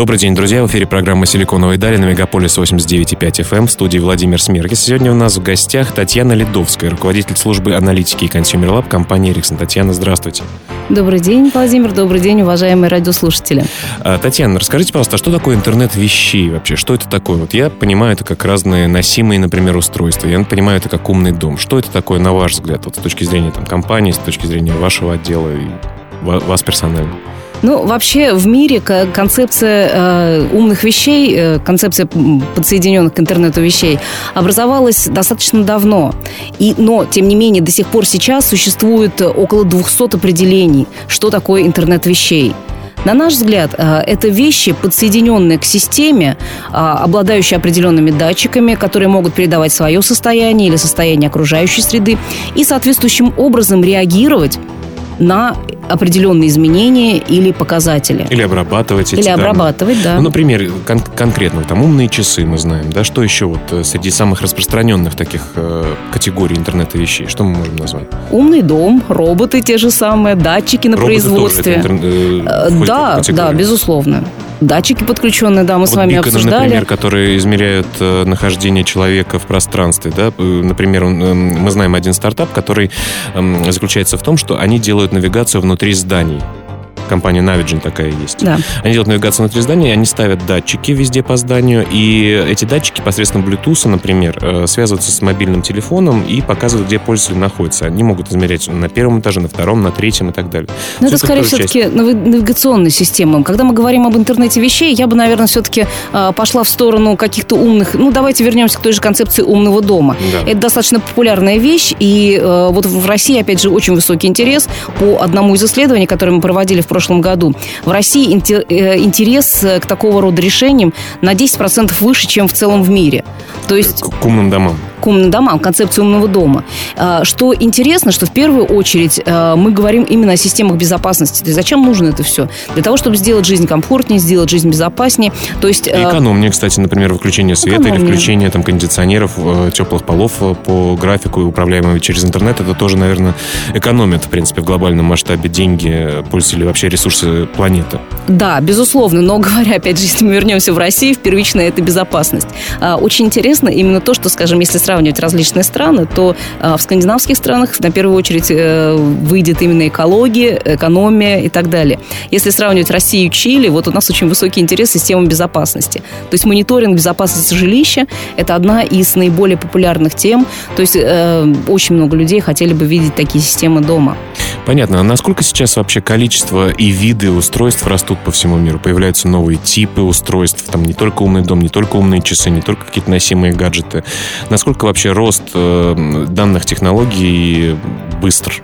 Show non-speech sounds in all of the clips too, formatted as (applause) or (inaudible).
Добрый день, друзья. В эфире программа «Силиконовые дали» на Мегаполис 89.5 FM в студии Владимир Смеркис. Сегодня у нас в гостях Татьяна Ледовская, руководитель службы аналитики и Consumer Lab компании Ericsson. Татьяна, здравствуйте. Добрый день, Владимир. Добрый день, уважаемые радиослушатели. А, Татьяна, расскажите, пожалуйста, что такое интернет вещей вообще? Что это такое? Вот я понимаю это как разные носимые, например, устройства. Я понимаю это как умный дом. Что это такое, на ваш взгляд, вот с точки зрения там, компании, с точки зрения вашего отдела и вас персонально? Ну, вообще в мире концепция э, умных вещей, э, концепция подсоединенных к интернету вещей образовалась достаточно давно. И, но, тем не менее, до сих пор сейчас существует около 200 определений, что такое интернет вещей. На наш взгляд, э, это вещи, подсоединенные к системе, э, обладающие определенными датчиками, которые могут передавать свое состояние или состояние окружающей среды и соответствующим образом реагировать на определенные изменения или показатели. Или обрабатывать эти Или данные. обрабатывать, да. Ну, например, кон- конкретно, там умные часы мы знаем, да, что еще вот э, среди самых распространенных таких э, категорий интернета вещей, что мы можем назвать? Умный дом, роботы те же самые, датчики на роботы производстве. Тоже это интер... э, да, да, безусловно. Датчики подключенные, да, мы вот с вами биконы, обсуждали. например, которые измеряют э, нахождение человека в пространстве, да, э, например, э, мы знаем один стартап, который э, заключается в том, что они делают навигацию внутри зданий компания Navigen такая есть. Да. Они делают навигацию внутри здания, они ставят датчики везде по зданию, и эти датчики посредством Bluetooth, например, э, связываются с мобильным телефоном и показывают, где пользователь находится. Они могут измерять на первом этаже, на втором, на третьем и так далее. Но это, это скорее все-таки навигационная система. Когда мы говорим об интернете вещей, я бы, наверное, все-таки э, пошла в сторону каких-то умных... Ну, давайте вернемся к той же концепции умного дома. Да. Это достаточно популярная вещь, и э, вот в России, опять же, очень высокий интерес по одному из исследований, которое мы проводили в прошлом прошлом году. В России э, интерес к такого рода решениям на 10% выше, чем в целом в мире. То есть... К умным домам к умным домам, концепцию умного дома. А, что интересно, что в первую очередь а, мы говорим именно о системах безопасности. То есть зачем нужно это все? Для того, чтобы сделать жизнь комфортнее, сделать жизнь безопаснее. То есть, и экономнее, кстати, например, выключение света экономнее. или включение там, кондиционеров, э, теплых полов э, по графику, управляемого через интернет. Это тоже, наверное, экономит, в принципе, в глобальном масштабе деньги пользователей, вообще ресурсы планеты. Да, безусловно. Но (laughs) говоря, опять же, если мы вернемся в Россию, первичная это безопасность. Очень интересно именно то, что, скажем, если сравнивать различные страны, то а, в скандинавских странах на первую очередь э, выйдет именно экология, экономия и так далее. Если сравнивать Россию и Чили, вот у нас очень высокий интерес к системам безопасности. То есть мониторинг безопасности жилища – это одна из наиболее популярных тем. То есть э, очень много людей хотели бы видеть такие системы дома. Понятно. А насколько сейчас вообще количество и виды устройств растут по всему миру? Появляются новые типы устройств, там не только умный дом, не только умные часы, не только какие-то носимые гаджеты. Насколько вообще рост э, данных технологий быстр?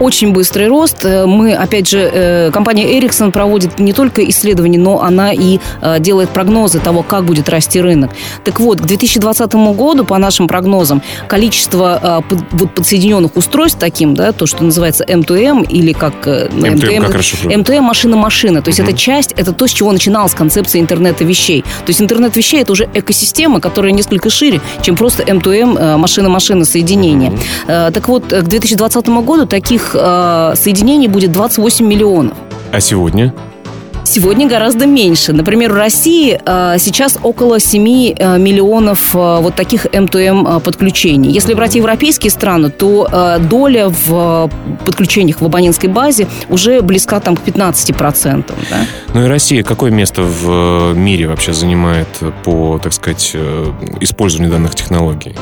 Очень быстрый рост. Э, мы, опять же, э, компания Ericsson проводит не только исследования, но она и делает прогнозы того, как будет расти рынок. Так вот, к 2020 году, по нашим прогнозам, количество вот подсоединенных устройств таким, да, то, что называется M2M или как M2M, как M2M машина-машина. То есть угу. эта часть, это то, с чего начиналась концепция интернета вещей. То есть интернет вещей это уже экосистема, которая несколько шире, чем просто M2M машина-машина соединение. Угу. Так вот, к 2020 году таких соединений будет 28 миллионов. А сегодня? Сегодня гораздо меньше. Например, в России э, сейчас около 7 э, миллионов э, вот таких M2M подключений. Если брать европейские страны, то доля в подключениях в абонентской базе уже близка там, к 15%. Да? Ну и Россия какое место в мире вообще занимает по, так сказать, использованию данных технологий?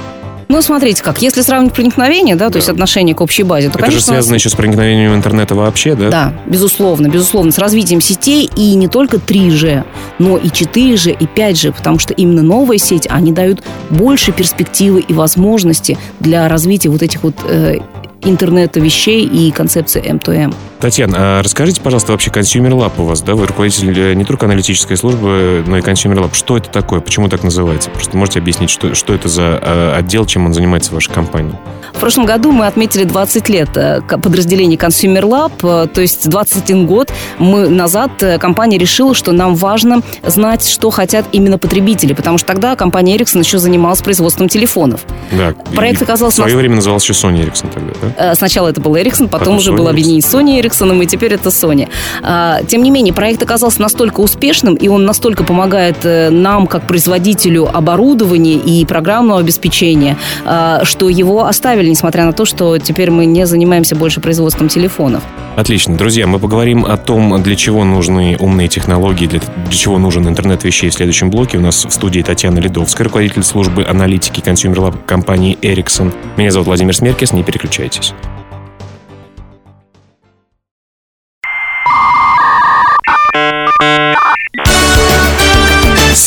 Ну, смотрите как, если сравнить проникновение, да, то да. есть отношение к общей базе, то, Это конечно... же связано еще с проникновением интернета вообще, да? Да, безусловно, безусловно, с развитием сетей и не только 3G, но и 4G, и 5G, потому что именно новые сети, они дают больше перспективы и возможности для развития вот этих вот э, интернета вещей и концепции M2M. Татьяна, а расскажите, пожалуйста, вообще Consumer Lab у вас, да? Вы руководитель э, не только аналитической службы, но и Consumer Lab. Что это такое? Почему так называется? Просто можете объяснить, что, что это за э, отдел, чем он занимается в вашей компании? В прошлом году мы отметили 20 лет э, подразделения Consumer Lab, то есть 21 год мы назад компания решила, что нам важно знать, что хотят именно потребители, потому что тогда компания Ericsson еще занималась производством телефонов. Да. Проект оказался... В свое нас... время назывался еще Sony Ericsson тогда, да? Сначала это был Ericsson, потом, потом уже Sony был объединение Sony Ericsson, и теперь это Sony. А, тем не менее, проект оказался настолько успешным, и он настолько помогает э, нам, как производителю оборудования и программного обеспечения, а, что его оставили, несмотря на то, что теперь мы не занимаемся больше производством телефонов. Отлично. Друзья, мы поговорим о том, для чего нужны умные технологии, для, для чего нужен интернет вещей в следующем блоке. У нас в студии Татьяна Ледовская, руководитель службы аналитики Consumer Lab компании Ericsson. Меня зовут Владимир Смеркис, не переключайтесь.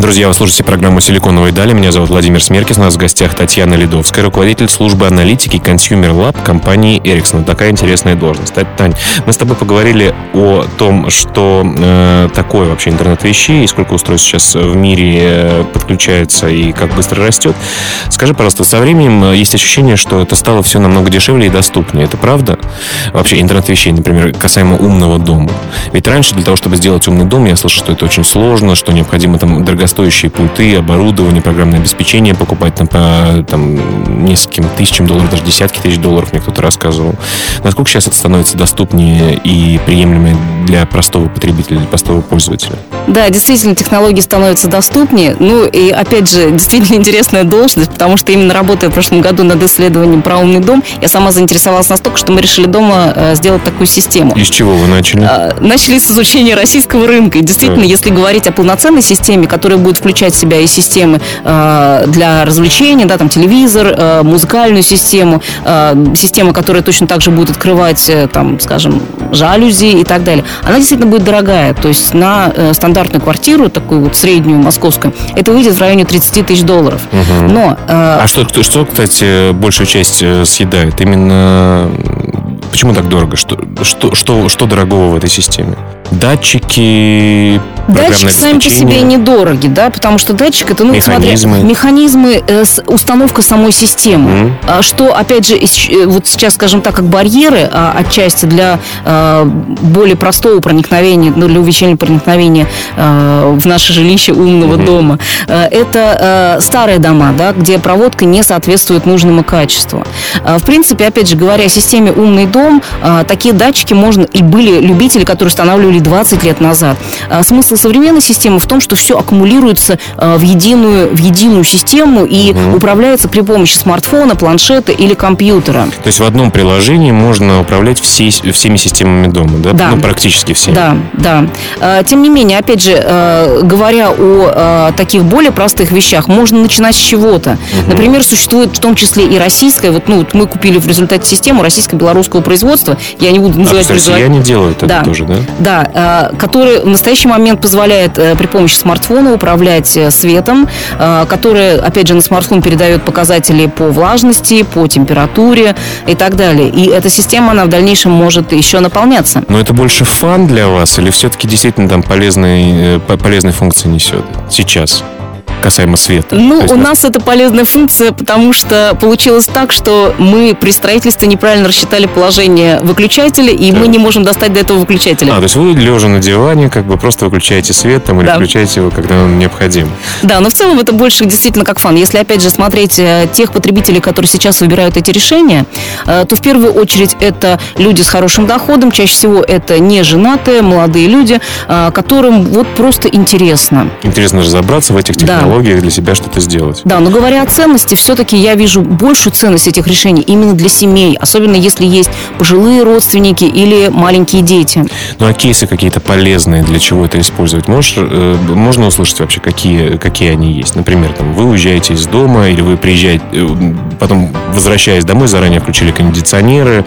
Друзья, вы слушаете программу «Силиконовые дали». Меня зовут Владимир Смеркис. У нас в гостях Татьяна Ледовская, руководитель службы аналитики Consumer Lab компании Ericsson. Такая интересная должность. Тань, мы с тобой поговорили о том, что э, такое вообще интернет вещей и сколько устройств сейчас в мире э, подключается и как быстро растет. Скажи, пожалуйста, со временем э, есть ощущение, что это стало все намного дешевле и доступнее. Это правда? Вообще интернет вещей, например, касаемо умного дома. Ведь раньше для того, чтобы сделать умный дом, я слышал, что это очень сложно, что необходимо там дорогостоящие дорогостоящие пульты, оборудование, программное обеспечение покупать там, по там, нескольким тысячам долларов, даже десятки тысяч долларов, мне кто-то рассказывал. Насколько сейчас это становится доступнее и приемлемее для простого потребителя, для простого пользователя? Да, действительно, технологии становятся доступнее. Ну и, опять же, (laughs) действительно интересная должность, потому что именно работая в прошлом году над исследованием про умный дом, я сама заинтересовалась настолько, что мы решили дома э, сделать такую систему. Из чего вы начали? Э, начали с изучения российского рынка. И действительно, да. если говорить о полноценной системе, которая будет включать в себя и системы э, для развлечения, да, там телевизор, э, музыкальную систему, э, система, которая точно так же будет открывать, э, там, скажем, жалюзи и так далее. Она действительно будет дорогая. То есть на э, стандартную квартиру, такую вот среднюю московскую, это выйдет в районе 30 тысяч долларов. Угу. Но... Э, а что, что, кстати, большую часть съедает? Именно Почему так дорого? Что, что, что, что дорогого в этой системе? Датчики, Датчики сами по себе недороги, да, потому что датчик это, ну, механизмы, смотри, механизмы э, установка самой системы. Mm. Что, опять же, э, вот сейчас, скажем так, как барьеры а, отчасти для а, более простого проникновения, ну, для увеличения проникновения а, в наше жилище умного mm-hmm. дома. А, это а, старые дома, да, где проводка не соответствует нужному качеству. А, в принципе, опять же, говоря о системе умный дом, а, такие датчики можно и были любители, которые устанавливали 20 лет назад. А, смысл современной системы в том, что все аккумулируется а, в единую, в единую систему и угу. управляется при помощи смартфона, планшета или компьютера. То есть в одном приложении можно управлять всей, всеми системами дома, да? Да. Ну, практически всеми. Да, да. Тем не менее, опять же, говоря о таких более простых вещах, можно начинать с чего-то. Угу. Например, существует в том числе и российская, вот, ну, вот мы купили в результате систему российско-белорусского производства, я не буду называть... А, россияне делают это да, тоже, да? Да, который в настоящий момент позволяет э, при помощи смартфона управлять э, светом, э, который, опять же, на смартфон передает показатели по влажности, по температуре и так далее. И эта система, она в дальнейшем может еще наполняться. Но это больше фан для вас или все-таки действительно там полезные, полезные функции несет сейчас? Касаемо света? Ну, у нас это полезная функция, потому что получилось так, что мы при строительстве неправильно рассчитали положение выключателя, и да. мы не можем достать до этого выключателя. А, то есть вы лежа на диване, как бы просто выключаете свет там, или да. включаете его, когда он необходим. Да, но в целом это больше действительно как фан. Если, опять же, смотреть э, тех потребителей, которые сейчас выбирают эти решения, э, то в первую очередь это люди с хорошим доходом, чаще всего это не женатые, молодые люди, э, которым вот просто интересно. Интересно разобраться в этих технологиях. Технологиях для себя что-то сделать. Да, но говоря о ценности, все-таки я вижу большую ценность этих решений именно для семей, особенно если есть пожилые родственники или маленькие дети. Ну а кейсы какие-то полезные, для чего это использовать? Можешь, э, можно услышать вообще, какие, какие они есть? Например, там, вы уезжаете из дома или вы приезжаете, э, потом возвращаясь домой, заранее включили кондиционеры,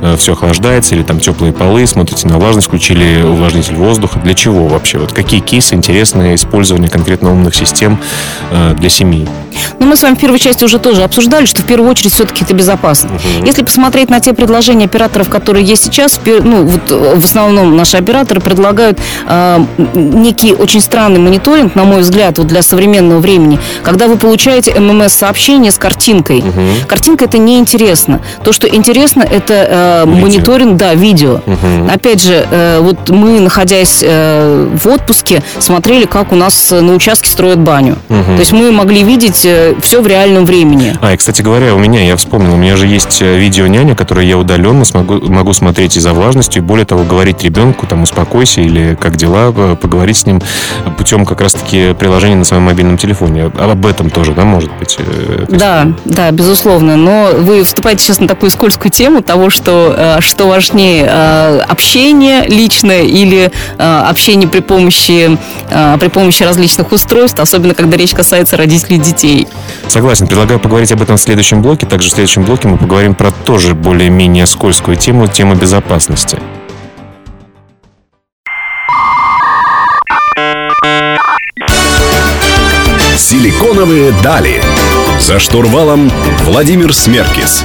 э, все охлаждается, или там теплые полы, смотрите на влажность, включили увлажнитель воздуха. Для чего вообще? Вот какие кейсы интересные использования конкретно умных систем для семьи? Ну, мы с вами в первой части уже тоже обсуждали, что в первую очередь все-таки это безопасно. Угу. Если посмотреть на те предложения операторов, которые есть сейчас, ну, вот э, в основном наши операторы предлагают э, некий очень странный мониторинг, на мой взгляд, вот для современного времени, когда вы получаете ММС-сообщение с картинкой. Угу. Картинка это неинтересно. То, что интересно, это э, мониторинг, да, видео. Угу. Опять же, э, вот мы, находясь э, в отпуске, смотрели, как у нас на участке строят баню. Угу. То есть мы могли видеть э, все в реальном времени. А, и, кстати говоря, у меня, я вспомнил, у меня же есть э, видео-няня, которое я удаленно смогу, могу смотреть и за влажностью, и более того, говорить ребенку, там, успокойся, или как дела, э, поговорить с ним путем как раз-таки приложения на своем мобильном телефоне. А об этом тоже, да, может быть? Да, да, безусловно. Но вы вступаете сейчас на такую скользкую тему того, что, что важнее, общение личное или общение при помощи, при помощи различных устройств, особенно когда речь касается родителей детей. Согласен. Предлагаю поговорить об этом в следующем блоке. Также в следующем блоке мы поговорим про тоже более-менее скользкую тему, тему безопасности. Силиконовые дали. За штурвалом Владимир Смеркис.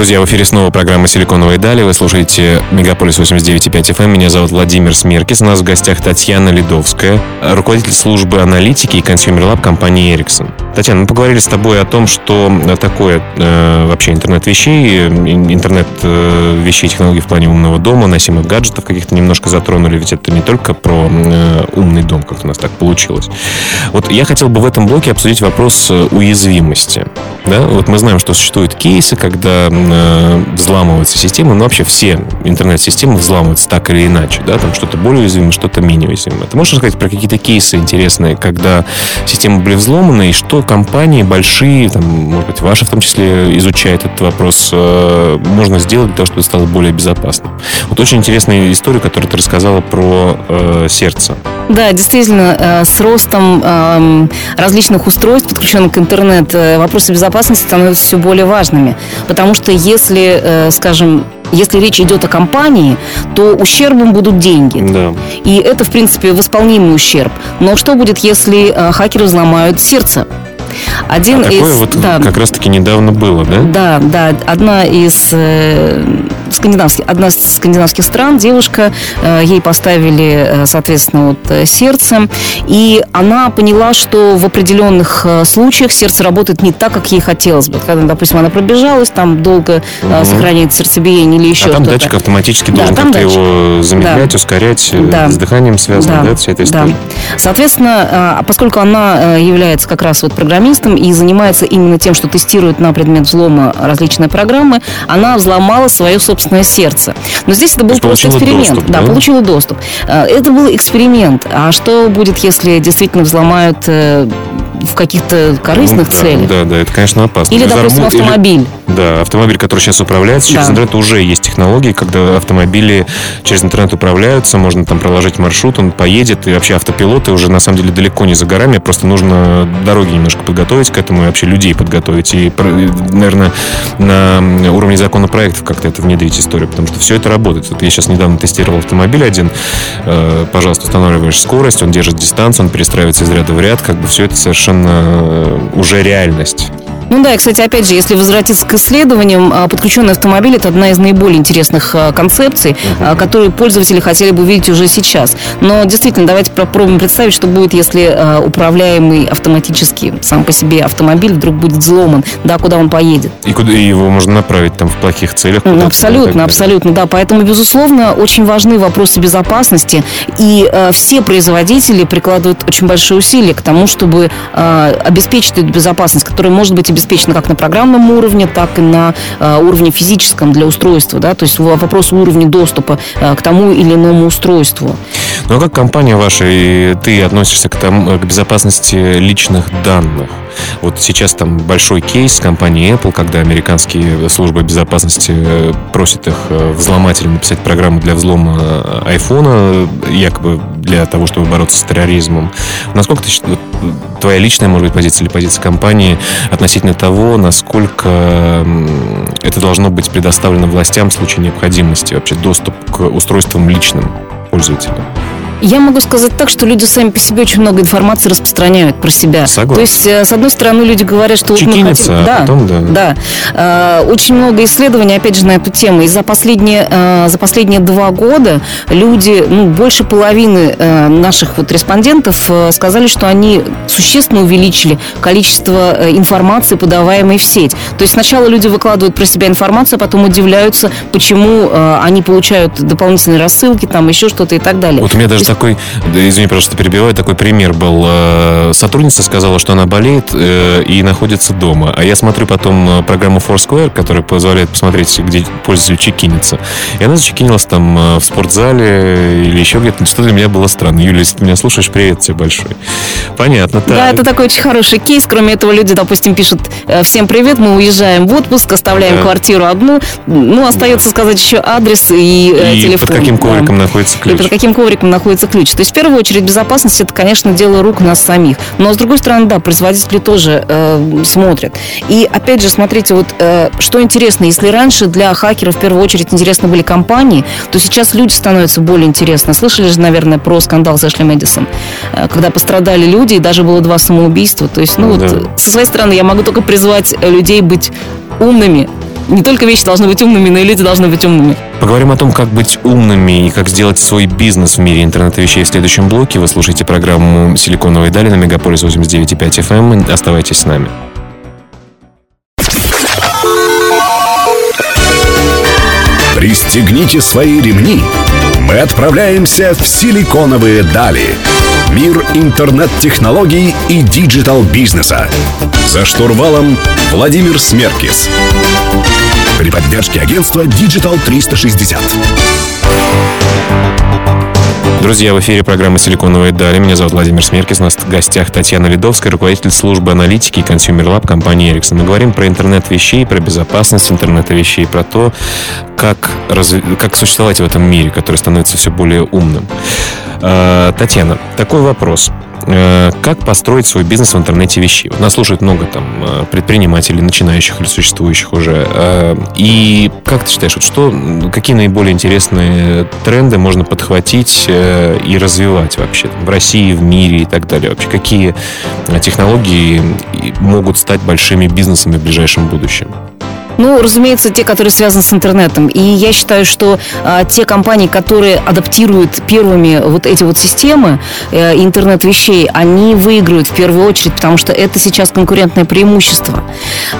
Друзья, в эфире снова программа «Силиконовые дали». Вы слушаете «Мегаполис 89.5 FM». Меня зовут Владимир Смеркис. У нас в гостях Татьяна Ледовская, руководитель службы аналитики и Consumer Lab компании Ericsson. Татьяна, мы поговорили с тобой о том, что такое э, вообще интернет вещей, интернет э, вещей технологий в плане умного дома, носимых гаджетов каких-то немножко затронули, ведь это не только про э, умный дом, как у нас так получилось. Вот я хотел бы в этом блоке обсудить вопрос э, уязвимости. Да? Вот мы знаем, что существуют кейсы, когда э, взламываются системы, но вообще все интернет-системы взламываются так или иначе, да, там что-то более уязвимое, что-то менее уязвимое. Ты можешь рассказать про какие-то кейсы интересные, когда системы были взломаны, и что компании большие, там, может быть, ваша в том числе изучает этот вопрос, э, можно сделать для того, чтобы стало более безопасным. Вот очень интересная история, которую ты рассказала про э, сердце. Да, действительно, э, с ростом э, различных устройств, подключенных к интернету, э, вопросы безопасности становятся все более важными, потому что если, э, скажем, если речь идет о компании, то ущербом будут деньги. Да. И это, в принципе, восполнимый ущерб. Но что будет, если э, хакеры взломают сердце? Один а такое из, вот да, как раз-таки недавно было, да? Да, да. Одна из э, скандинавских, одна из скандинавских стран, девушка, э, ей поставили, э, соответственно, вот, э, сердце, и она поняла, что в определенных случаях сердце работает не так, как ей хотелось бы. Когда, допустим, она пробежалась, там долго угу. сохраняет сердцебиение или еще а там что-то. датчик автоматически должен да, как-то его замедлять, да. ускорять, да. с дыханием связано, да, да вся эта история? Да. Соответственно, э, поскольку она является как раз вот программистом, и занимается именно тем, что тестирует на предмет взлома различные программы, она взломала свое собственное сердце. Но здесь это был просто эксперимент. Доступ, да? да, получила доступ. Э, это был эксперимент. А что будет, если действительно взломают э, в каких-то корыстных ну, целях. Да, да, это, конечно, опасно. Или, допустим, автомобиль. Или, да, автомобиль, который сейчас управляется через да. интернет, уже есть технологии, когда автомобили через интернет управляются, можно там проложить маршрут, он поедет, и вообще автопилоты уже на самом деле далеко не за горами, просто нужно дороги немножко подготовить к этому и вообще людей подготовить. И, наверное, на уровне законопроектов как-то это внедрить историю, потому что все это работает. Вот я сейчас недавно тестировал автомобиль один, э, пожалуйста, устанавливаешь скорость, он держит дистанцию, он перестраивается из ряда в ряд, как бы все это совершенно совершенно уже реальность. Ну да, и, кстати, опять же, если возвратиться к исследованиям, а, подключенный автомобиль – это одна из наиболее интересных а, концепций, uh-huh. которые пользователи хотели бы увидеть уже сейчас. Но действительно, давайте попробуем представить, что будет, если управляемый автоматически сам по себе автомобиль вдруг будет взломан, да, куда он поедет. И куда его можно направить там в плохих целях? Абсолютно, абсолютно, да. Поэтому, безусловно, очень важны вопросы безопасности, и э, все производители прикладывают очень большие усилия к тому, чтобы э, обеспечить эту безопасность, которая может быть и обеспечена как на программном уровне, так и на уровне физическом для устройства, да, то есть вопрос уровня доступа к тому или иному устройству. Ну а как компания ваша и ты относишься к, тому, к безопасности личных данных? Вот сейчас там большой кейс с компанией Apple, когда американские службы безопасности э, просят их э, взломать или написать программу для взлома э, айфона, якобы для того, чтобы бороться с терроризмом. Насколько ты, твоя личная, может быть, позиция или позиция компании относительно того, насколько это должно быть предоставлено властям в случае необходимости, вообще доступ к устройствам личным пользователям? Я могу сказать так, что люди сами по себе очень много информации распространяют про себя. Согласен. То есть, э, с одной стороны, люди говорят, что мы хотим... А да, потом, да. да. Э, очень много исследований, опять же, на эту тему. И за последние, э, за последние два года люди, ну, больше половины наших вот респондентов сказали, что они существенно увеличили количество информации, подаваемой в сеть. То есть сначала люди выкладывают про себя информацию, а потом удивляются, почему они получают дополнительные рассылки, там еще что-то и так далее. Вот у меня даже такой, да, извини, пожалуйста, перебиваю, такой пример был. Э, сотрудница сказала, что она болеет э, и находится дома. А я смотрю потом э, программу Foursquare, которая позволяет посмотреть, где пользователь чекинится. И она зачекинилась там в спортзале или еще где-то. Что для меня было странно. Юля, если ты меня слушаешь, привет тебе большой. Понятно. Да, это такой очень хороший кейс. Кроме этого, люди, допустим, пишут «Всем привет, мы уезжаем в отпуск, оставляем да. квартиру одну». Ну, остается да. сказать еще адрес и, и телефон. под каким ковриком да. находится ключ. И под каким ковриком находится требуется ключ. То есть, в первую очередь, безопасность это, конечно, дело рук нас самих. Но, с другой стороны, да, производители тоже э, смотрят. И, опять же, смотрите, вот э, что интересно, если раньше для хакеров в первую очередь интересны были компании, то сейчас люди становятся более интересны. Слышали же, наверное, про скандал с Эшли Мэдисон, э, когда пострадали люди, и даже было два самоубийства. То есть, ну, да. вот, со своей стороны, я могу только призвать людей быть умными, не только вещи должны быть умными, но и люди должны быть умными. Поговорим о том, как быть умными и как сделать свой бизнес в мире интернета вещей в следующем блоке. Вы слушаете программу «Силиконовые дали» на Мегаполис 89.5 FM. Оставайтесь с нами. Пристегните свои ремни. Мы отправляемся в «Силиконовые дали». Мир интернет-технологий и digital-бизнеса. За штурвалом Владимир Смеркис. При поддержке агентства Digital 360. Друзья, в эфире программа «Силиконовые дали». Меня зовут Владимир Смеркис. У нас в гостях Татьяна Ледовская, руководитель службы аналитики и Consumer Lab компании Ericsson. Мы говорим про интернет вещей, про безопасность интернета вещей, про то, как, разв... как существовать в этом мире, который становится все более умным. Э, Татьяна, такой вопрос. Э, как построить свой бизнес в интернете вещей. нас слушает много там э, предпринимателей, начинающих или существующих уже. И как ты считаешь, вот что, какие наиболее интересные тренды можно подхватить и развивать вообще в России, в мире и так далее? Вообще, какие технологии могут стать большими бизнесами в ближайшем будущем? Ну, разумеется, те, которые связаны с интернетом. И я считаю, что а, те компании, которые адаптируют первыми вот эти вот системы э, интернет-вещей, они выиграют в первую очередь, потому что это сейчас конкурентное преимущество.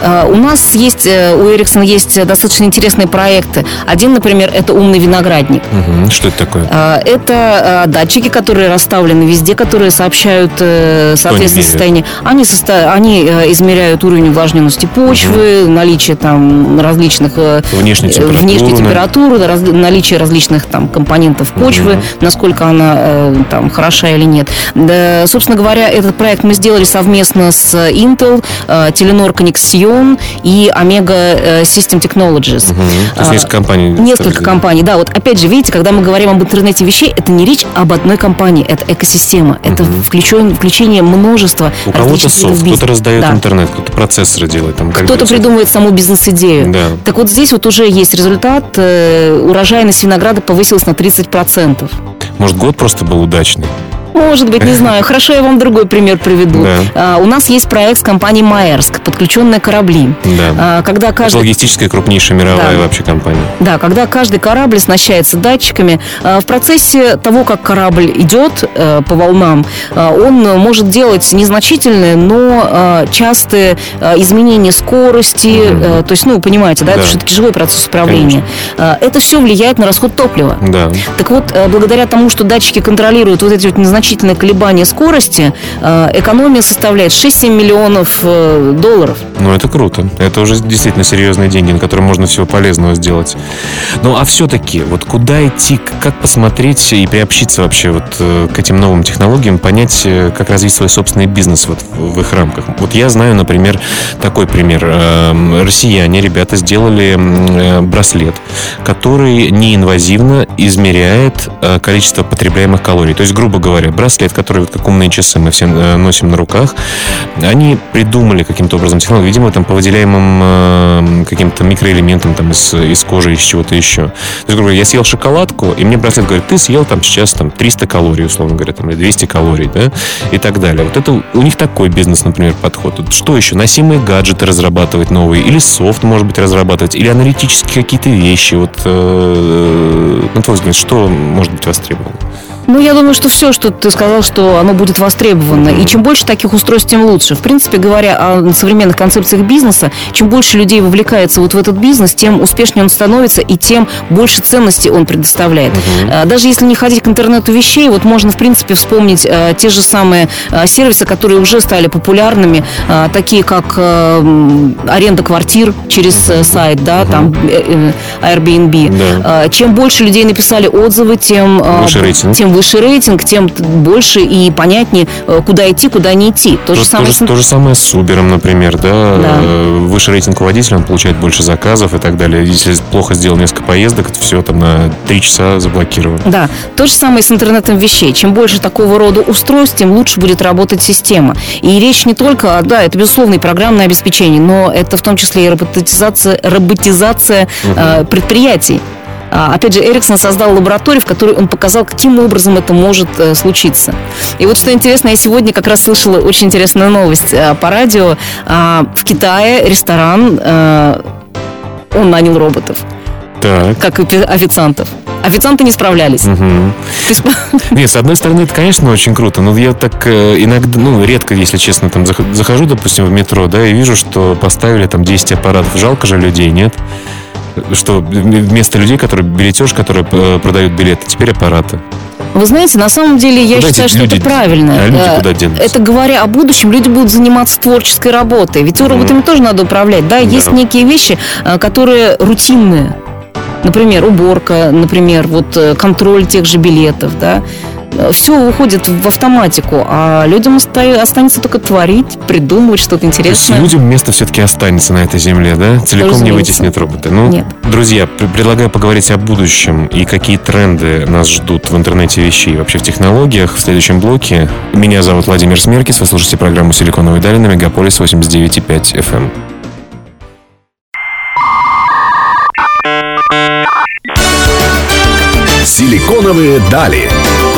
Э, у нас есть, э, у Ericsson есть достаточно интересные проекты. Один, например, это умный виноградник. Угу. Что это такое? Э, это э, датчики, которые расставлены везде, которые сообщают э, соответственно состояние. Они, состо... они э, измеряют уровень увлажненности почвы, угу. наличие там различных э, внешней температуры, внешней температуры раз, наличие различных там компонентов почвы, угу. насколько она э, там хороша или нет. Да, собственно говоря, этот проект мы сделали совместно с Intel, э, Telenor Connexion и Omega System Technologies. Угу. То есть несколько компаний. Несколько компаний, да. Вот опять же, видите, когда мы говорим об интернете вещей, это не речь об одной компании, это экосистема, это угу. включение, включение множества У кого-то софт, кто-то раздает да. интернет, кто-то процессоры делает. Кто-то придумывает саму бизнес-идею идею. Да. Так вот здесь вот уже есть результат. Э, урожайность винограда повысилась на 30%. Может, год просто был удачный? Может быть, не знаю. Хорошо, я вам другой пример приведу. Да. А, у нас есть проект с компанией Маерск, подключенные корабли. Да. А, когда каждый... Это логистическая крупнейшая мировая да. вообще компания. Да, когда каждый корабль оснащается датчиками, а, в процессе того, как корабль идет а, по волнам, а, он может делать незначительные, но а, частые а, изменения скорости. А, то есть, ну, понимаете, да, да. это все-таки живой процесс управления. А, это все влияет на расход топлива. Да. Так вот, благодаря тому, что датчики контролируют вот эти вот незначительные незначительное колебание скорости, э, экономия составляет 6-7 миллионов э, долларов. Ну, это круто. Это уже действительно серьезные деньги, на которые можно всего полезного сделать. Ну, а все-таки, вот куда идти, как посмотреть и приобщиться вообще вот э, к этим новым технологиям, понять, как развить свой собственный бизнес вот в их рамках? Вот я знаю, например, такой пример. Россияне, ребята, сделали браслет, который неинвазивно измеряет количество потребляемых калорий. То есть, грубо говоря, браслет, который как умные часы мы все носим на руках, они придумали каким-то образом технологию, видимо, там по выделяемым э, каким-то микроэлементам там из, из кожи, из чего-то еще. То есть, грубо говоря, я съел шоколадку, и мне браслет говорит, ты съел там сейчас там 300 калорий, условно говоря, там, или 200 калорий, да, и так далее. Вот это у них такой бизнес, например, подход. Что еще? Носимые гаджеты разрабатывать новые, или софт, может быть, разрабатывать, или аналитические какие-то вещи. Вот, э, на твой взгляд, что может быть востребовано? Ну, я думаю, что все, что ты сказал, что оно будет востребовано. И чем больше таких устройств, тем лучше. В принципе, говоря о современных концепциях бизнеса, чем больше людей вовлекается вот в этот бизнес, тем успешнее он становится и тем больше ценностей он предоставляет. Угу. Даже если не ходить к интернету вещей, вот можно, в принципе, вспомнить а, те же самые а, сервисы, которые уже стали популярными, такие как аренда квартир через а, сайт, да, угу. там э, э, Airbnb. Да. Чем больше людей написали отзывы, тем, выше рейтинг. тем выше рейтинг, тем больше и понятнее, э, куда идти, куда не идти. То, то, же, самое... то, же, то же самое с Uber, например, да? да. Э, выше рейтинг у водителя, он получает больше заказов и так далее. Если плохо сделал несколько поездок, то все там на три часа заблокировано. Да, то же самое с интернетом вещей. Чем больше такого рода устройств, тем лучше будет работать система. И речь не только, да, это безусловно и программное обеспечение, но это в том числе и роботизация, роботизация угу. э, предприятий. А, опять же, Эриксон создал лабораторию, в которой он показал, каким образом это может э, случиться. И вот что интересно, я сегодня как раз слышала очень интересную новость э, по радио. А, в Китае ресторан, э, он нанял роботов. Так. Как официантов. Официанты не справлялись. Угу. Есть... (laughs) Нет, с одной стороны, это, конечно, очень круто, но я так иногда, ну, редко, если честно, там захожу, допустим, в метро, да, и вижу, что поставили там 10 аппаратов. Жалко же людей, нет? Что вместо людей, которые билетеж, которые э, продают билеты, теперь аппараты. Вы знаете, на самом деле я куда считаю, что люди, это правильно. А люди э, куда денутся? Это говоря о будущем, люди будут заниматься творческой работой. Ведь роботами тоже надо управлять. Да, да, есть некие вещи, э, которые рутинные. Например, уборка, например, вот контроль тех же билетов, да все уходит в автоматику, а людям останется только творить, придумывать что-то интересное. То есть людям место все-таки останется на этой земле, да? Целиком Разумеется. не вытеснят роботы. Ну, Нет. друзья, предлагаю поговорить о будущем и какие тренды нас ждут в интернете вещей, вообще в технологиях в следующем блоке. Меня зовут Владимир Смеркис, вы слушаете программу «Силиконовые дали» на Мегаполис 89,5 FM. «Силиконовые дали».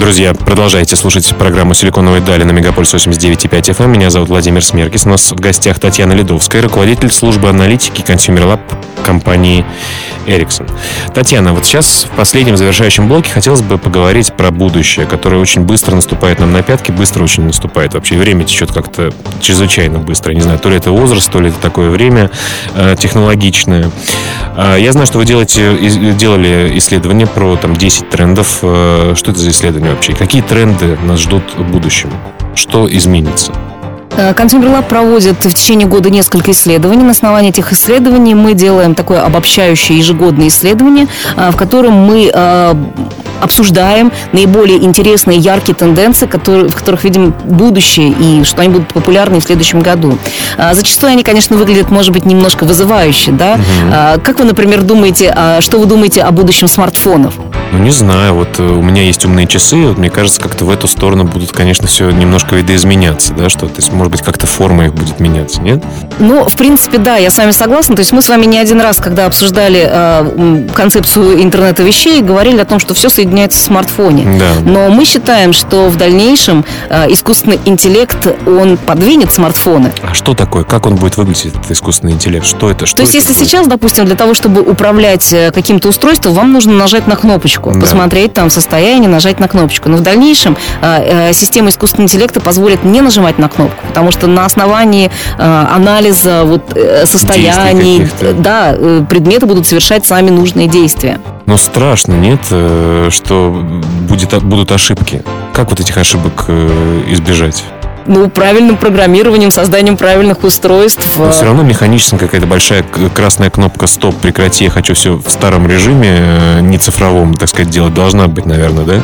Друзья, продолжайте слушать программу «Силиконовые дали» на Мегаполис 89.5 FM. Меня зовут Владимир Смеркис. У нас в гостях Татьяна Ледовская, руководитель службы аналитики Consumer Lab компании Ericsson. Татьяна, вот сейчас в последнем завершающем блоке хотелось бы поговорить про будущее, которое очень быстро наступает нам на пятки, быстро очень наступает. Вообще время течет как-то чрезвычайно быстро. Не знаю, то ли это возраст, то ли это такое время э, технологичное. Э, я знаю, что вы делаете, делали исследование про там 10 трендов. Э, что это за исследование вообще? Какие тренды нас ждут в будущем? Что изменится? Consumer Lab проводит в течение года несколько исследований. На основании этих исследований мы делаем такое обобщающее ежегодное исследование, э, в котором мы э, обсуждаем наиболее интересные, яркие тенденции, которые, в которых видим будущее и что они будут популярны в следующем году. А, зачастую они, конечно, выглядят, может быть, немножко вызывающе, да? Угу. Как вы, например, думаете, а, что вы думаете о будущем смартфонов? Ну, не знаю. Вот э, у меня есть умные часы, вот мне кажется, как-то в эту сторону будут, конечно, все немножко видоизменяться, да, что, то есть, может быть, как-то форма их будет меняться, нет? Ну, в принципе, да, я с вами согласна. То есть мы с вами не один раз, когда обсуждали э, концепцию интернета вещей, говорили о том, что все соединяется в смартфоне. Да. Но мы считаем, что в дальнейшем э, искусственный интеллект, он подвинет смартфоны. А что такое? Как он будет выглядеть, этот искусственный интеллект? Что это? Что То есть, это если будет? сейчас, допустим, для того, чтобы управлять э, каким-то устройством, вам нужно нажать на кнопочку, кнопочку, Да. посмотреть там состояние, нажать на кнопочку. Но в дальнейшем э, э, система искусственного интеллекта позволит не нажимать на кнопку, потому что на основании э, анализа вот, э, состояний, да, э, предметы будут совершать сами нужные действия. Но страшно, нет, что будет, будут ошибки. Как вот этих ошибок избежать? Ну, правильным программированием, созданием правильных устройств. Но все равно механично какая-то большая красная кнопка «Стоп, прекрати, я хочу все в старом режиме, не цифровом, так сказать, делать» должна быть, наверное, да?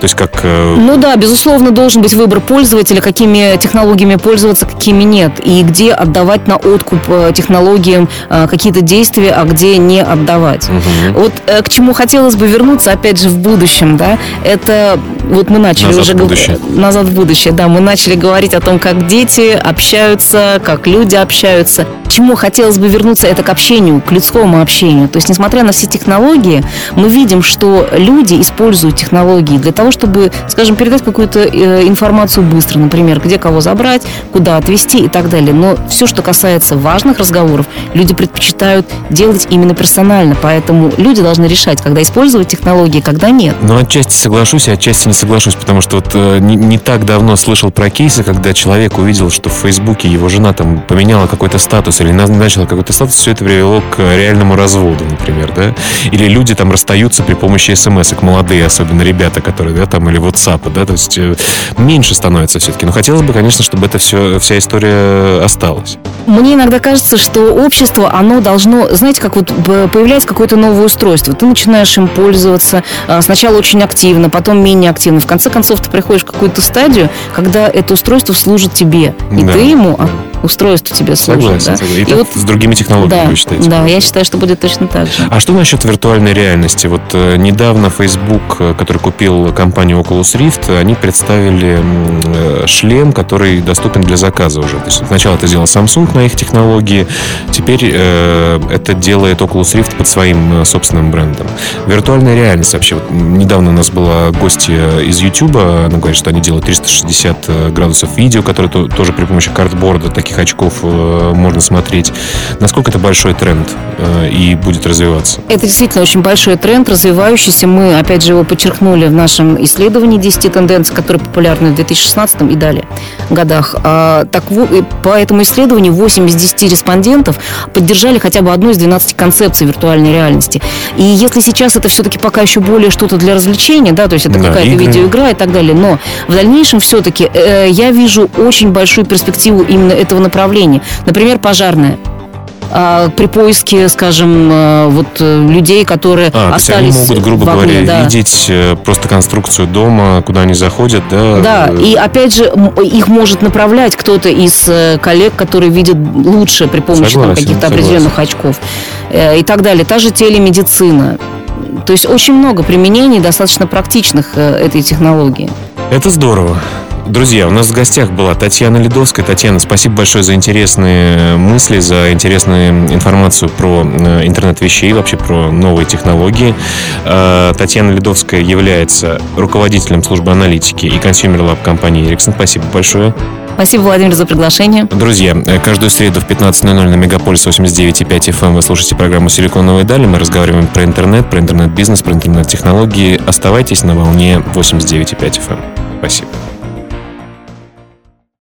То есть как... э, Ну да, безусловно, должен быть выбор пользователя, какими технологиями пользоваться, какими нет. И где отдавать на откуп э, технологиям э, какие-то действия, а где не отдавать. мгм. Вот к чему хотелось бы вернуться, опять же, в будущем, да, это вот мы начали Назад уже в гов- будущее. назад в будущее, да, мы начали говорить о том, как дети общаются, как люди общаются. К чему хотелось бы вернуться, это к общению, к людскому общению. То есть, несмотря на все технологии, мы видим, что люди используют технологии для того, чтобы, скажем, передать какую-то э, информацию быстро, например, где кого забрать, куда отвезти и так далее. Но все, что касается важных разговоров, люди предпочитают делать именно персонально. Поэтому люди должны решать, когда использовать технологии, когда нет. Ну, отчасти соглашусь, отчасти не соглашусь, потому что вот э, не, не так давно слышал про кейсы, когда человек увидел, что в Фейсбуке его жена там поменяла какой-то статус или назначила какой-то статус, все это привело к реальному разводу, например, да? Или люди там расстаются при помощи смс молодые, особенно ребята, которые, да, там, или WhatsApp, да, то есть э, меньше становится все-таки. Но хотелось бы, конечно, чтобы это все, вся история осталась. Мне иногда кажется, что общество, оно должно, знаете, как вот появляется какое-то новое устройство, ты начинаешь им пользоваться а, сначала очень активно, потом менее активно. В конце концов, ты приходишь в какую-то стадию, когда это устройство служит тебе, и Да, ты ему, да. Устройство тебе служит. Согласен. да. согласен. И, И так вот с другими технологиями да, вы считаете? да, я считаю, что будет точно так же. А что насчет виртуальной реальности? Вот э, недавно Facebook, э, который купил компанию Oculus Rift, они представили э, шлем, который доступен для заказа уже. То есть сначала это сделал Samsung на их технологии, теперь э, это делает Oculus Rift под своим э, собственным брендом. Виртуальная реальность вообще. Вот недавно у нас была гостья из YouTube, она говорит, что они делают 360 э, градусов видео, которые то- тоже при помощи картборда, таких очков э, можно смотреть. Насколько это большой тренд э, и будет развиваться? Это действительно очень большой тренд, развивающийся. Мы, опять же, его подчеркнули в нашем исследовании 10 тенденций, которые популярны в 2016 и далее годах. А, так, во- и по этому исследованию 8 из 10 респондентов поддержали хотя бы одну из 12 концепций виртуальной реальности. И если сейчас это все-таки пока еще более что-то для развлечения, да, то есть это Да, какая-то игры. видеоигра и так далее, но в дальнейшем все-таки э, я вижу очень большую перспективу именно этого направления. Например, пожарная а, при поиске, скажем, э, вот э, людей, которые А, то есть они остались могут, грубо в окне, говоря, да. видеть э, просто конструкцию дома, куда они заходят, да? Да, и опять же, их может направлять кто-то из коллег, которые видят лучше при помощи там, Согласен, каких-то согласен. определенных очков и так далее. Та же телемедицина. То есть очень много применений достаточно практичных этой технологии. Это здорово. Друзья, у нас в гостях была Татьяна Ледовская. Татьяна, спасибо большое за интересные мысли, за интересную информацию про э, интернет вещей, вообще про новые технологии. Э, Татьяна Ледовская является руководителем службы аналитики и Consumer Lab компании Ericsson. Спасибо большое. Спасибо, Владимир, за приглашение. Друзья, э, каждую среду в 15.00 на Мегаполис 89.5 FM вы слушаете программу «Силиконовые дали». Мы разговариваем про интернет, про интернет-бизнес, про интернет-технологии. Оставайтесь на волне 89.5 FM. Спасибо.